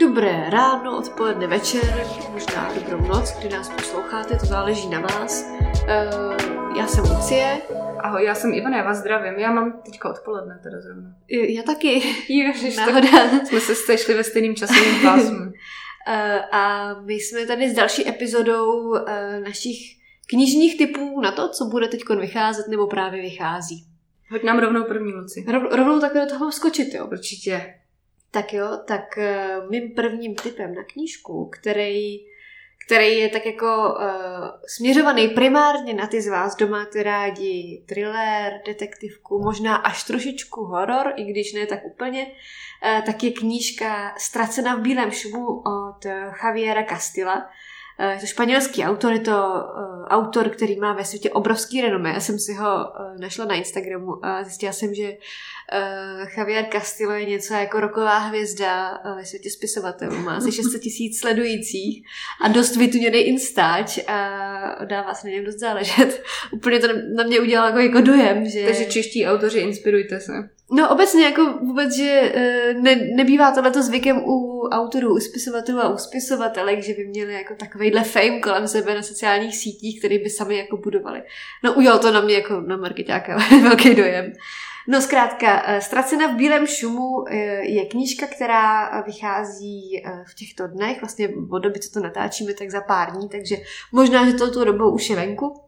Dobré ráno, odpoledne, večer, možná dobrou noc, kdy nás posloucháte, to záleží na vás. Uh, já jsem Lucie. Ahoj, já jsem Ivana, já vás zdravím. Já mám teďka odpoledne teda zrovna. Já taky. Ježiš, náhoda. Jsme se sešli ve stejným časovém pásmu. uh, a my jsme tady s další epizodou uh, našich knižních typů na to, co bude teď vycházet nebo právě vychází. Hoď nám rovnou první Luci. Rov, rovnou takhle do toho skočit, jo? Určitě. Tak jo, tak uh, mým prvním typem na knížku, který, který je tak jako uh, směřovaný primárně na ty z vás, kdo máte rádi thriller, detektivku, možná až trošičku horor, i když ne tak úplně, uh, tak je knížka Ztracena v bílém šumu od Javiera Castilla. Je to španělský autor, je to uh, autor, který má ve světě obrovský renomé. Já jsem si ho uh, našla na Instagramu a zjistila jsem, že Javier Castillo je něco jako roková hvězda ve světě spisovatelů. Má asi 600 tisíc sledujících a dost vytuněný instač a dává se na něm dost záležet. Úplně to na mě udělalo jako, jako dojem, že... Takže čeští autoři, inspirujte se. No obecně jako vůbec, že ne, nebývá tohleto zvykem u autorů, u spisovatelů a u spisovatelek, že by měli jako takovejhle fame kolem sebe na sociálních sítích, který by sami jako budovali. No udělal to na mě jako na marketáka velký dojem. No zkrátka, eh, Ztracena v bílém šumu eh, je knížka, která vychází eh, v těchto dnech, vlastně od doby, co to natáčíme, tak za pár dní, takže možná, že touto dobou už je venku.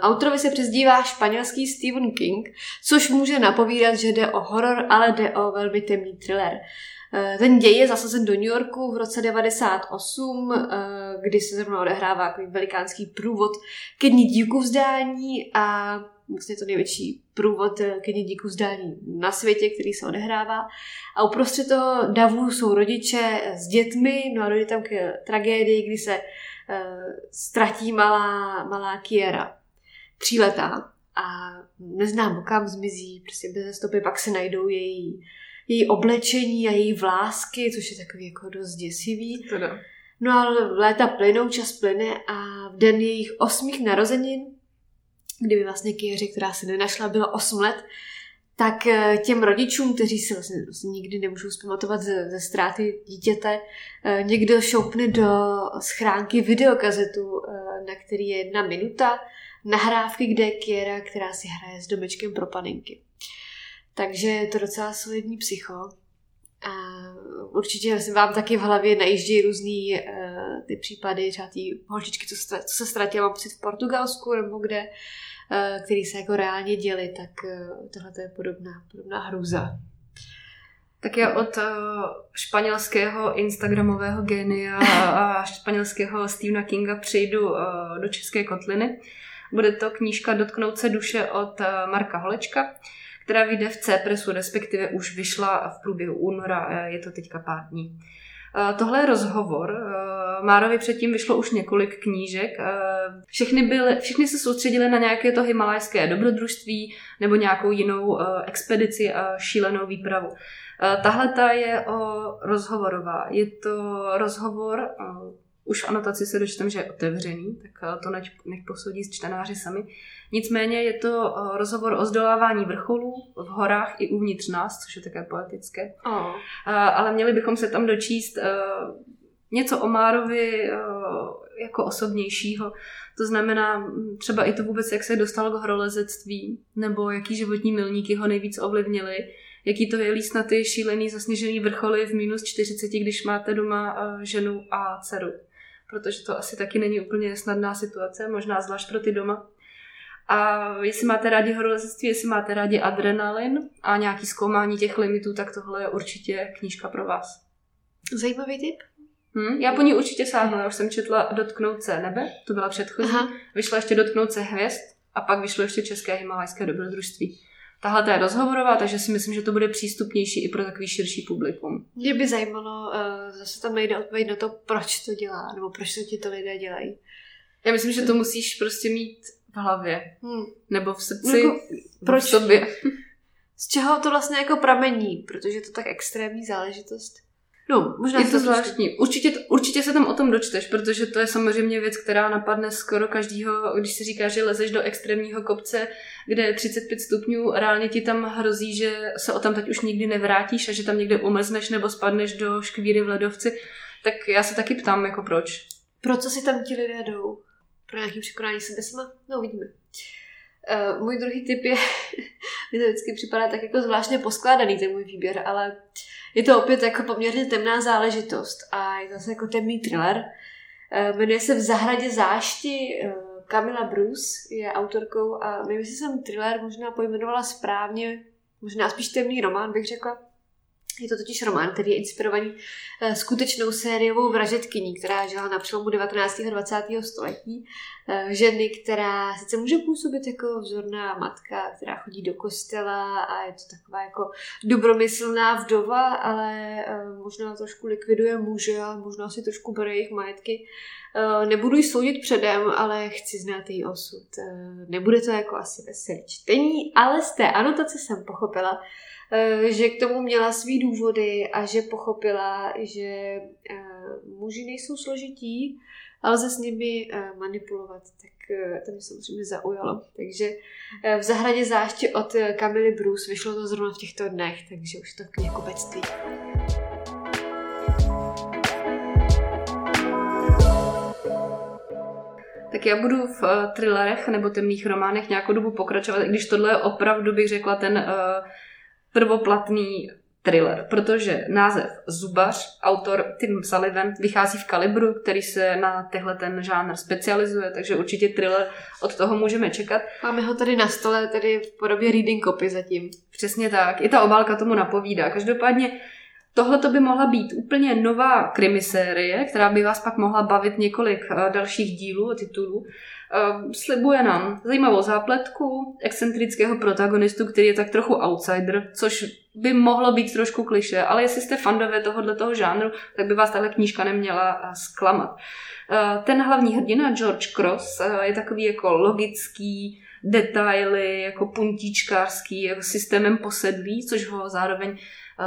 Autorovi se přezdívá španělský Stephen King, což může napovídat, že jde o horor, ale jde o velmi temný thriller. ten děj je zasazen do New Yorku v roce 98, kdy se zrovna odehrává takový velikánský průvod ke dní díku vzdání a vlastně to největší průvod eh, ke díku zdání na světě, který se odehrává. A uprostřed toho davu jsou rodiče s dětmi, no a dojde tam k tragédii, kdy se ztratí malá, malá Kiera, tříletá. A neznám, kam zmizí, prostě bez stopy, pak se najdou její, její oblečení a její vlásky, což je takový jako dost děsivý. Teda. No ale léta plynou, čas plyne a v den jejich osmých narozenin kdyby vlastně Kieři, která se nenašla, bylo 8 let, tak eh, těm rodičům, kteří si vlastně, vlastně nikdy nemůžou zpamatovat ze, ze ztráty dítěte, eh, někdo šoupne do schránky videokazetu, eh, na který je jedna minuta, nahrávky, kde je Kiera, která si hraje s domečkem pro paninky. Takže je to docela solidní psycho. A určitě vám taky v hlavě najíždějí různý uh, ty případy, třeba ty holčičky, co, co se ztratila, mám v Portugalsku nebo kde, uh, který se jako reálně děli, tak uh, tohle je podobná, podobná hrůza. Tak já od uh, španělského instagramového genia a španělského Stephena Kinga přejdu do České kotliny. Bude to knížka Dotknout se duše od Marka Holečka která vyjde v C-presu, respektive už vyšla v průběhu února, je to teďka pár dní. Eh, tohle je rozhovor. Eh, Márovi předtím vyšlo už několik knížek. Eh, všechny, byly, všechny se soustředily na nějaké to himalajské dobrodružství nebo nějakou jinou expedici a šílenou výpravu. Tahle ta je o rozhovorová. Je to rozhovor už v anotaci se dočtem, že je otevřený, tak eh, to nech, nech posoudí s čtenáři sami. Nicméně je to eh, rozhovor o zdolávání vrcholů v horách i uvnitř nás, což je také poetické. Oh. Ale měli bychom se tam dočíst něco o Márovi jako osobnějšího. To znamená třeba i to vůbec, jak se dostal k horolezectví, nebo jaký životní milníky ho nejvíc ovlivnili, jaký to je líst na ty šílený zasněžený vrcholy v minus 40, když máte doma ženu a dceru protože to asi taky není úplně snadná situace, možná zvlášť pro ty doma. A jestli máte rádi horolezectví, jestli máte rádi adrenalin a nějaký zkoumání těch limitů, tak tohle je určitě knížka pro vás. Zajímavý tip. Hmm, já po ní určitě sáhnu. Já už jsem četla Dotknout se nebe, to byla předchozí. Aha. Vyšla ještě Dotknout se hvězd a pak vyšlo ještě České himalajské dobrodružství. Tahle je rozhovorová, takže si myslím, že to bude přístupnější i pro takový širší publikum. Mě by zajímalo, uh, zase tam nejde odpověď na to, proč to dělá, nebo proč to ti to lidé dělají. Já myslím, že to musíš prostě mít v hlavě. Hmm. Nebo v srdci. Jako, proč? V sobě. Z čeho to vlastně jako pramení? Protože je to tak extrémní záležitost. No, možná je to zvláštní. Určitě, určitě se tam o tom dočteš, protože to je samozřejmě věc, která napadne skoro každýho, když si říká, že lezeš do extrémního kopce, kde je 35 stupňů, reálně ti tam hrozí, že se o tam teď už nikdy nevrátíš a že tam někde umrzneš nebo spadneš do škvíry v ledovci. Tak já se taky ptám, jako proč. Pro co si tam ti lidé jdou? Pro nějaký překonání sebe sama? No, uvidíme. Uh, můj druhý tip je, mi to vždycky připadá tak jako zvláštně poskládaný ten můj výběr, ale je to opět jako poměrně temná záležitost a je to zase jako temný thriller. Uh, jmenuje se V zahradě zášti. Uh, Camila Bruce je autorkou a nevím, jestli jsem thriller možná pojmenovala správně, možná spíš temný román bych řekla. Je to totiž román, který je inspirovaný eh, skutečnou sériovou vražetkyní, která žila na přelomu 19. a 20. století. Eh, ženy, která sice může působit jako vzorná matka, která chodí do kostela a je to taková jako dobromyslná vdova, ale eh, možná trošku likviduje muže a možná si trošku bere jejich majetky. Nebudu ji soudit předem, ale chci znát její osud. Nebude to jako asi veselé čtení, ale z té anotace jsem pochopila, že k tomu měla svý důvody a že pochopila, že eh, muži nejsou složití a lze s nimi eh, manipulovat. Tak to mě samozřejmě zaujalo. Takže v zahradě záště od Kamily Bruce vyšlo to zrovna v těchto dnech, takže už to knihkupectví. Tak já budu v thrillerech nebo temných románech nějakou dobu pokračovat, i když tohle je opravdu, bych řekla, ten uh, prvoplatný thriller, protože název Zubař, autor Tim Sullivan, vychází v Kalibru, který se na tehle ten žánr specializuje, takže určitě thriller od toho můžeme čekat. Máme ho tady na stole, tedy v podobě reading copy zatím. Přesně tak, i ta obálka tomu napovídá. Každopádně Tohle to by mohla být úplně nová krimisérie, která by vás pak mohla bavit několik eh, dalších dílů a titulů. Ehm, slibuje nám zajímavou zápletku, excentrického protagonistu, který je tak trochu outsider, což by mohlo být trošku kliše, ale jestli jste fandové tohohle toho žánru, tak by vás tahle knížka neměla eh, zklamat. Eh, ten hlavní hrdina, George Cross, eh, je takový jako logický, detaily, jako puntíčkářský, jako systémem posedlý, což ho zároveň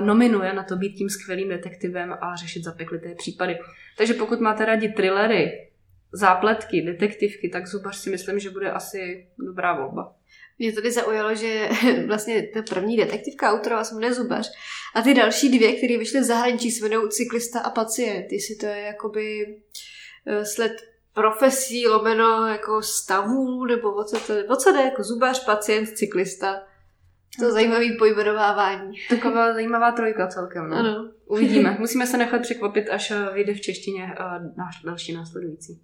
nominuje na to být tím skvělým detektivem a řešit zapeklité případy. Takže pokud máte rádi thrillery, zápletky, detektivky, tak zubař si myslím, že bude asi dobrá volba. Mě tady zaujalo, že vlastně ta první detektivka autora se jmenuje Zubař a ty další dvě, které vyšly v zahraničí, se jmenují Cyklista a pacient. Jestli to je jakoby eh, sled profesí, lomeno jako stavů, nebo o co, to, o co jde, jako zubař, pacient, cyklista. To zajímavý pojmenovávání. Taková zajímavá trojka celkem. No. Ano. Uvidíme. Musíme se nechat překvapit, až eh, vyjde v češtině uh, náš další následující.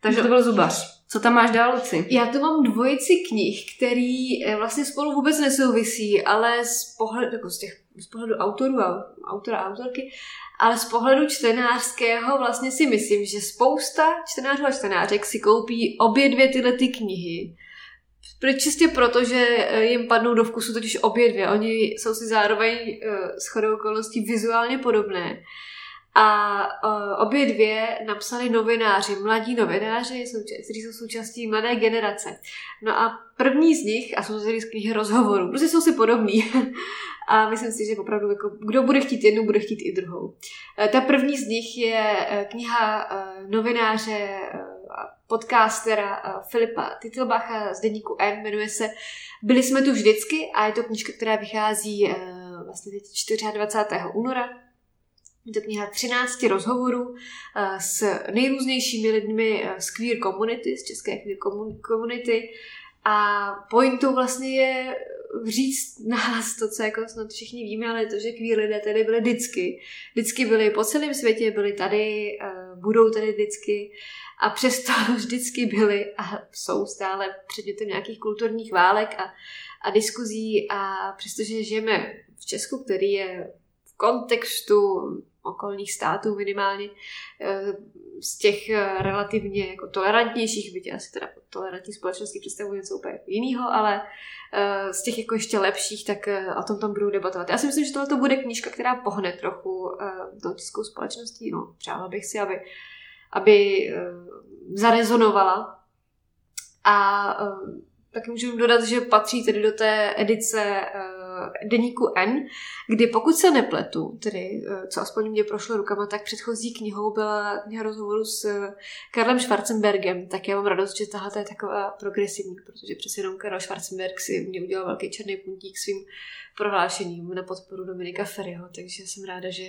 Takže to byl zubař. Co tam máš dál, Luci? Já tu mám dvojici knih, který eh, vlastně spolu vůbec nesouvisí, ale z pohledu, jako z, těch, z pohledu autorů a autora a autorky, ale z pohledu čtenářského vlastně si myslím, že spousta čtenářů a čtenářek si koupí obě dvě tyhle ty knihy, Čistě proto, že eh, jim padnou do vkusu totiž obě dvě. Oni jsou si zároveň s chodou okolností vizuálně podobné. A uh, obě dvě napsali novináři, mladí novináři, kteří jsou součástí mladé generace. No a první z nich, a jsou z knihy rozhovorů, prostě jsou si podobní. a myslím si, že opravdu, jako, kdo bude chtít jednu, bude chtít i druhou. Uh, ta první z nich je uh, kniha uh, novináře podcastera Filipa Titlbacha z deníku N, jmenuje se Byli jsme tu vždycky a je to knižka, která vychází vlastně teď 24. února je to kniha 13 rozhovorů eh, s nejrůznějšími lidmi eh, z queer community, z české queer community. A pointou vlastně je říct nahlas to, co jako snad všichni víme, ale to, že queer lidé tady byli vždycky. Vždycky byli po celém světě, byli tady, eh, budou tady vždycky. A přesto vždycky byli a jsou stále předmětem nějakých kulturních válek a, a diskuzí. A přestože žijeme v Česku, který je v kontextu okolních států minimálně, eh, z těch eh, relativně jako tolerantnějších, byť asi teda tolerantní společnosti představují něco úplně jiného, ale eh, z těch jako ještě lepších, tak o tom tam budou debatovat. Já si myslím, že tohle to bude knížka, která pohne trochu tou českou společností. No, přála bych si, aby, aby zarezonovala. A taky můžu dodat, že patří tedy do té edice deníku N, kdy pokud se nepletu, tedy uh, co aspoň mě prošlo rukama, tak předchozí knihou byla kniha rozhovoru s uh, Karlem Schwarzenbergem, tak já mám radost, že tahle je taková progresivní, protože přece jenom Karl Schwarzenberg si mě udělal velký černý puntík svým prohlášením na podporu Dominika Ferryho, takže jsem ráda, že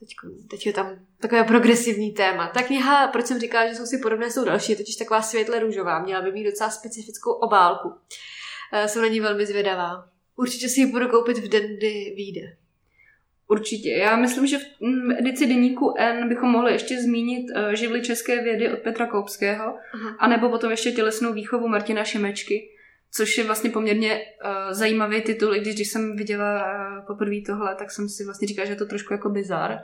Teď, teď je tam takové progresivní téma. Ta kniha, proč jsem říkala, že jsou si podobné, jsou další, je totiž taková světle růžová, měla by mít docela specifickou obálku. E, jsem na ní velmi zvědavá. Určitě si ji budu koupit v den, kdy vyjde. Určitě. Já myslím, že v mm, edici deníku N bychom mohli ještě zmínit uh, živly české vědy od Petra Koupského, Aha. anebo potom ještě tělesnou výchovu Martina Šimečky což je vlastně poměrně uh, zajímavý titul, i když, když jsem viděla uh, poprvé tohle, tak jsem si vlastně říkala, že je to trošku jako bizar.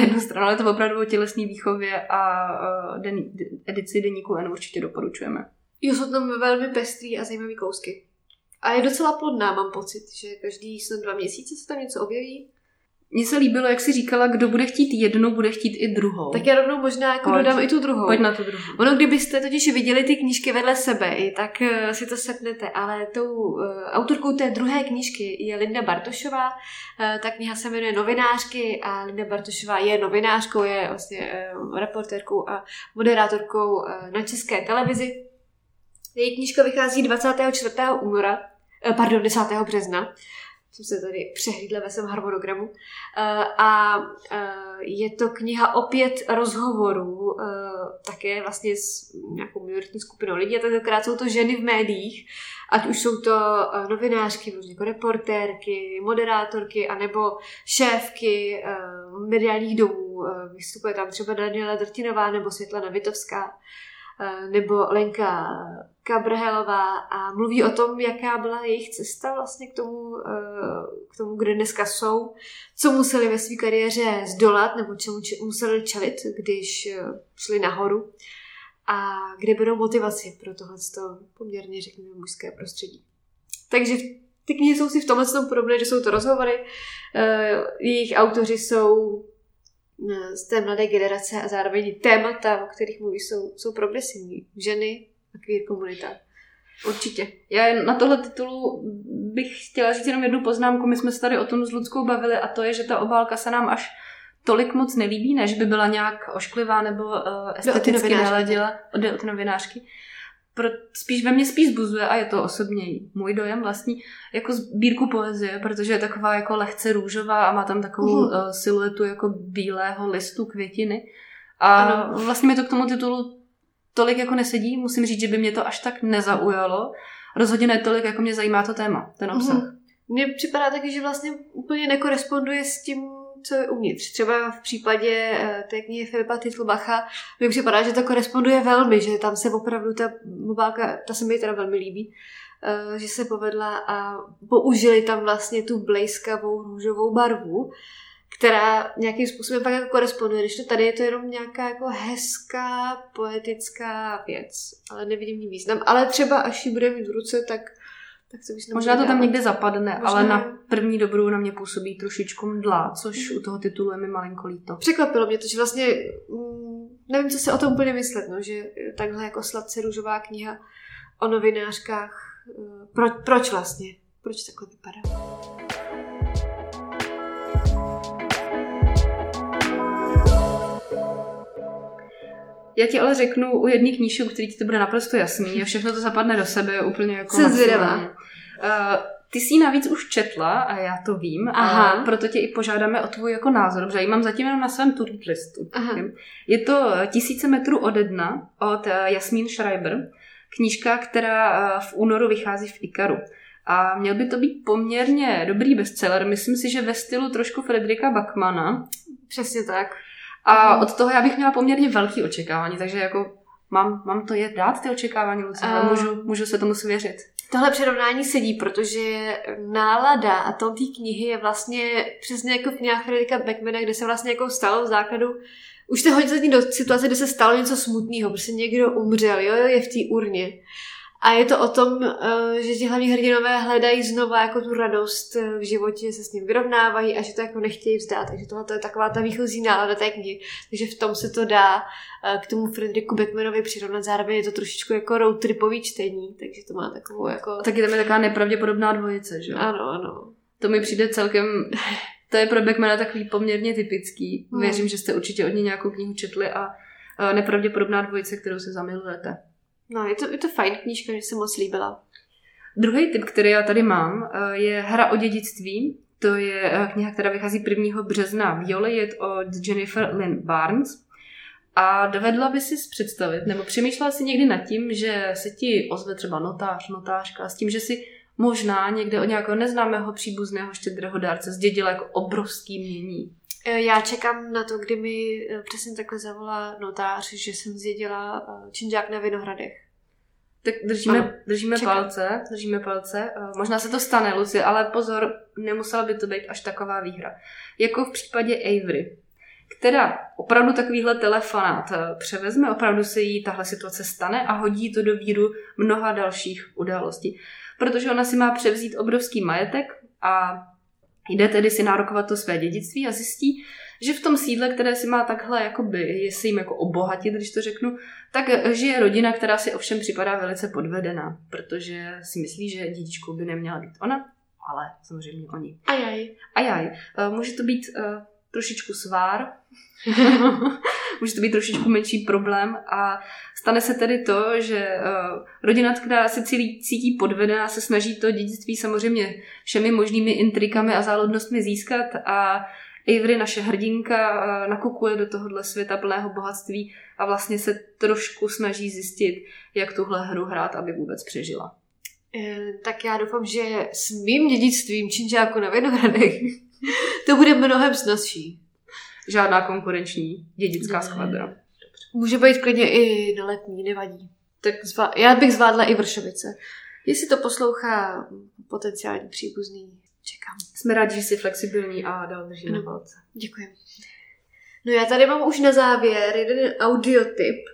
jednu stranu, ale to opravdu o tělesné výchově a uh, den, edici deníku N určitě doporučujeme. Jo, jsou tam velmi pestrý a zajímavý kousky. A je docela plodná, mám pocit, že každý snad dva měsíce se tam něco objeví. Mně se líbilo, jak si říkala, kdo bude chtít jednu, bude chtít i druhou. Tak já rovnou možná jako Pojď. dodám i tu druhou. Pojď na tu druhou. Ono, kdybyste totiž viděli ty knížky vedle sebe, tak uh, si to sepnete, ale tou uh, autorkou té druhé knížky je Linda Bartošová. Uh, ta kniha se jmenuje Novinářky a Linda Bartošová je novinářkou, je vlastně uh, reportérkou a moderátorkou uh, na české televizi. Její knížka vychází 24. února, pardon, 10. března jsem se tady přehlídla ve svém harmonogramu. Eh, a eh, je to kniha opět rozhovorů, eh, také vlastně s nějakou minoritní skupinou lidí, a tentokrát jsou to ženy v médiích, ať už jsou to novinářky, jako reportérky, moderátorky, anebo šéfky mediálních domů. Vystupuje tam třeba Daniela Drtinová nebo Světlana Vitovská. Eh, nebo Lenka Kabrhelová a mluví o tom, jaká byla jejich cesta vlastně k tomu, eh, k tomu, kde dneska jsou, co museli ve své kariéře zdolat nebo čemu museli čelit, když eh, šli nahoru a kde budou motivaci pro tohle poměrně, řekněme, mužské prostředí. Takže ty knihy jsou si v tomhle tom podobné, že jsou to rozhovory, jejich autoři jsou z té mladé generace a zároveň témata, o kterých mluví, jsou, jsou progresivní. Ženy a queer komunita. Určitě. Já na tohle titulu bych chtěla říct jenom jednu poznámku. My jsme se tady o tom s Ludskou bavili a to je, že ta obálka se nám až tolik moc nelíbí, než by byla nějak ošklivá nebo uh, esteticky nehleděla. Jde o ty novinářky pro, spíš ve mně spíš zbuzuje, a je to osobně můj dojem vlastní, jako sbírku poezie, protože je taková jako lehce růžová a má tam takovou uh, siluetu jako bílého listu květiny. A ano. vlastně mi to k tomu titulu tolik jako nesedí, musím říct, že by mě to až tak nezaujalo. Rozhodně ne tolik, jako mě zajímá to téma, ten obsah. Mm. Mně připadá taky, že vlastně úplně nekoresponduje s tím co je uvnitř. Třeba v případě eh, té knihy Filipa Titlbacha mi připadá, že to koresponduje velmi, že tam se opravdu ta mobilka, ta se mi teda velmi líbí, eh, že se povedla a použili tam vlastně tu blejskavou růžovou barvu, která nějakým způsobem pak jako koresponduje, když to tady je to jenom nějaká jako hezká, poetická věc, ale nevidím ní význam. Ale třeba až ji bude mít v ruce, tak tak to bys Možná to tam někde zapadne, Možná... ale na první dobrou na mě působí trošičku mdla, což mm. u toho titulu je mi malinko líto. Překvapilo mě to, že vlastně mm, nevím, co si o tom úplně myslet, no, že takhle jako sladce růžová kniha o novinářkách, eh, pro, proč vlastně? Proč takhle vypadá? Já ti ale řeknu u jedné knížky, u který ti to bude naprosto jasný a všechno to zapadne do sebe úplně jako Jsem zvědavá. Uh, ty jsi navíc už četla a já to vím, Aha. a proto tě i požádáme o tvůj jako názor, protože ji mám zatím jenom na svém listu. Aha. Je to Tisíce metrů ode dna od eh, Jasmín Schreiber, knížka, která eh, v únoru vychází v Ikaru. A měl by to být poměrně dobrý bestseller. Myslím si, že ve stylu trošku Frederika Bachmana. Přesně tak. A od toho já bych měla poměrně velký očekávání, takže jako mám, mám to je dát ty očekávání, Lucie, uh, můžu, můžu se tomu svěřit. Tohle přirovnání sedí, protože nálada a to té knihy je vlastně přesně jako v knihách Fredrika Beckmana, kde se vlastně jako stalo v základu už to hodně do situace, kde se stalo něco smutného, prostě někdo umřel, jo, je v té urně. A je to o tom, eh, že ti hlavní hrdinové hledají znova jako tu radost eh, v životě, se s ním vyrovnávají a že to jako nechtějí vzdát. Takže tohle je taková ta výchozí nálada té knihy. Takže v tom se to dá eh, k tomu Frederiku Beckmanovi přirovnat. Zároveň je to trošičku jako road tripový čtení, takže to má takovou jako... Taky tam je taková nepravděpodobná dvojice, že jo? Ano, ano. To mi přijde celkem... To je pro Beckmana takový poměrně typický. Hmm. Věřím, že jste určitě od něj nějakou knihu četli a nepravděpodobná dvojice, kterou se zamilujete. No, je to, je to fajn knížka, že se moc líbila. Druhý typ, který já tady mám, eh, je Hra o dědictví. To je eh, kniha, která vychází 1. března. Violy je od Jennifer Lynn Barnes. A dovedla by si představit, nebo přemýšlela si někdy nad tím, že se ti ozve třeba notář, notářka, s tím, že si možná někde od nějakého neznámého příbuzného štědrého dárce zdědila jako obrovský mění. Eh, já čekám na to, kdy mi eh, přesně takhle zavolá notář, že jsem zjedila eh, činžák na Vinohradech. Tak držíme, ano, držíme palce, držíme palce. Možná se to stane, Luci, ale pozor, nemusela by to být až taková výhra. Jako v případě Avery, která opravdu takovýhle telefonát převezme, opravdu se jí tahle situace stane a hodí to do víru mnoha dalších událostí. Protože ona si má převzít obrovský majetek a Jde tedy si nárokovat to své dědictví a zjistí, že v tom sídle, které si má takhle, jakoby, je se jim jako obohatit, když to řeknu, tak žije rodina, která si ovšem připadá velice podvedená, protože si myslí, že dědičkou by neměla být ona, ale samozřejmě oni. Ajaj. Ajaj. Eh, může to být uh, trošičku svár, může to být trošičku menší problém a stane se tedy to, že uh, rodina, která se cítí, cítí podvedená, se snaží to dědictví samozřejmě všemi možnými intrikami a záludnostmi získat a Avery, naše hrdinka, uh, nakukuje do tohohle světa plného bohatství a vlastně se trošku snaží zjistit, jak tuhle hru hrát, aby vůbec přežila. E, tak já doufám, že s mým dědictvím činžáku na Vinohradech to bude mnohem snazší. Žádná konkurenční dědická skvadra. Může být klidně i na letní, nevadí. Tak zvá- já bych zvládla i Vršovice. Jestli to poslouchá potenciální příbuzný, čekám. Jsme rádi, že jsi flexibilní a dál držíme no. palce. Děkuji. No já tady mám už na závěr jeden audiotip,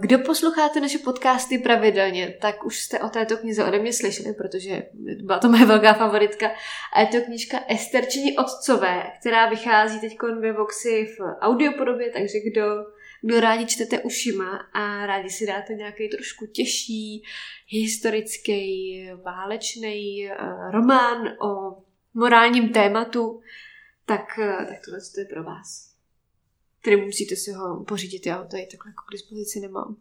kdo posloucháte naše podcasty pravidelně, tak už jste o této knize ode mě slyšeli, protože byla to moje velká favoritka. A je to knížka Esterčení otcové, která vychází teď ve Voxy v audiopodobě, takže kdo, kdo rádi čtete ušima a rádi si dáte nějaký trošku těžší, historický, válečný uh, román o morálním tématu, tak, uh, tak tohle je pro vás který musíte si ho pořídit. Já ho tady takhle jako k dispozici nemám.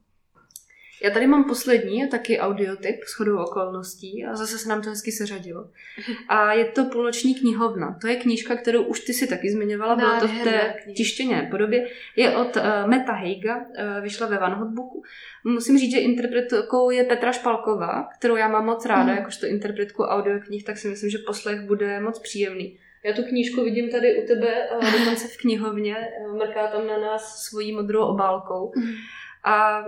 Já tady mám poslední taky audiotyp s chodou okolností a zase se nám to hezky seřadilo. A je to Půlnoční knihovna. To je knížka, kterou už ty si taky zmiňovala, bylo to v té tištěné podobě. Je od uh, Meta Heiga, uh, vyšla ve Van Hotbooku. Musím říct, že interpretkou je Petra Špalková, kterou já mám moc ráda, mm. jakožto interpretku audioknih, tak si myslím, že poslech bude moc příjemný. Já tu knížku vidím tady u tebe, dokonce v knihovně, eh, mrká tam na nás svojí modrou obálkou. Mhm. A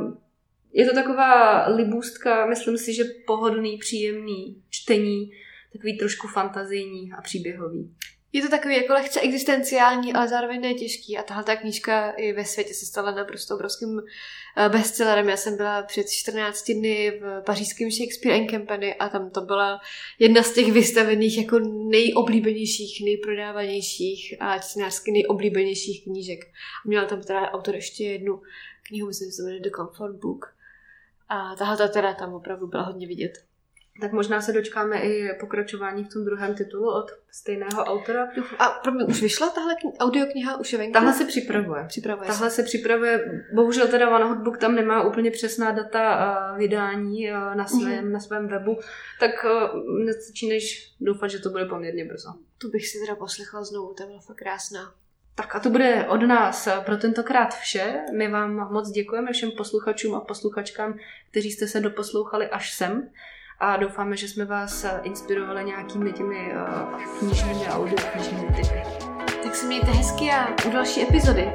je to taková libůstka, myslím si, že pohodlný, příjemný čtení, takový trošku fantazijní a příběhový. Je to takový jako lehce existenciální, ale zároveň ne těžký. A tahle ta knížka i ve světě se stala naprosto obrovským eh, bestsellerem. Já jsem byla před 14 dny v pařížském Shakespeare and Company a tam to byla jedna z těch vystavených jako nejoblíbenějších, nejprodávanějších a čtenářsky nejoblíbenějších knížek. A měla tam teda autor ještě jednu knihu, myslím, že se jmenuje The Comfort Book. A tahle teda tam opravdu byla hodně vidět tak možná se dočkáme i pokračování v tom druhém titulu od stejného autora. A pro mě už vyšla tahle kni- audiokniha? Už je venku? Tahle se připravuje. připravuje tahle se. se připravuje. Bohužel teda One Hotbook tam nemá úplně přesná data uh, vydání uh, na, svém, mm-hmm. na svém webu, tak nestačí než doufat, že to bude poměrně brzo. Tu bych si teda poslechla znovu, to byla fakt krásná. Tak a to bude od nás pro tentokrát vše. My vám moc děkujeme všem posluchačům a posluchačkám, kteří jste se doposlouchali až sem a doufáme, že jsme vás eh, inspirovali nějakými těmi uh, knižními a audioknižními typy. Tak se mějte hezky a u další epizody.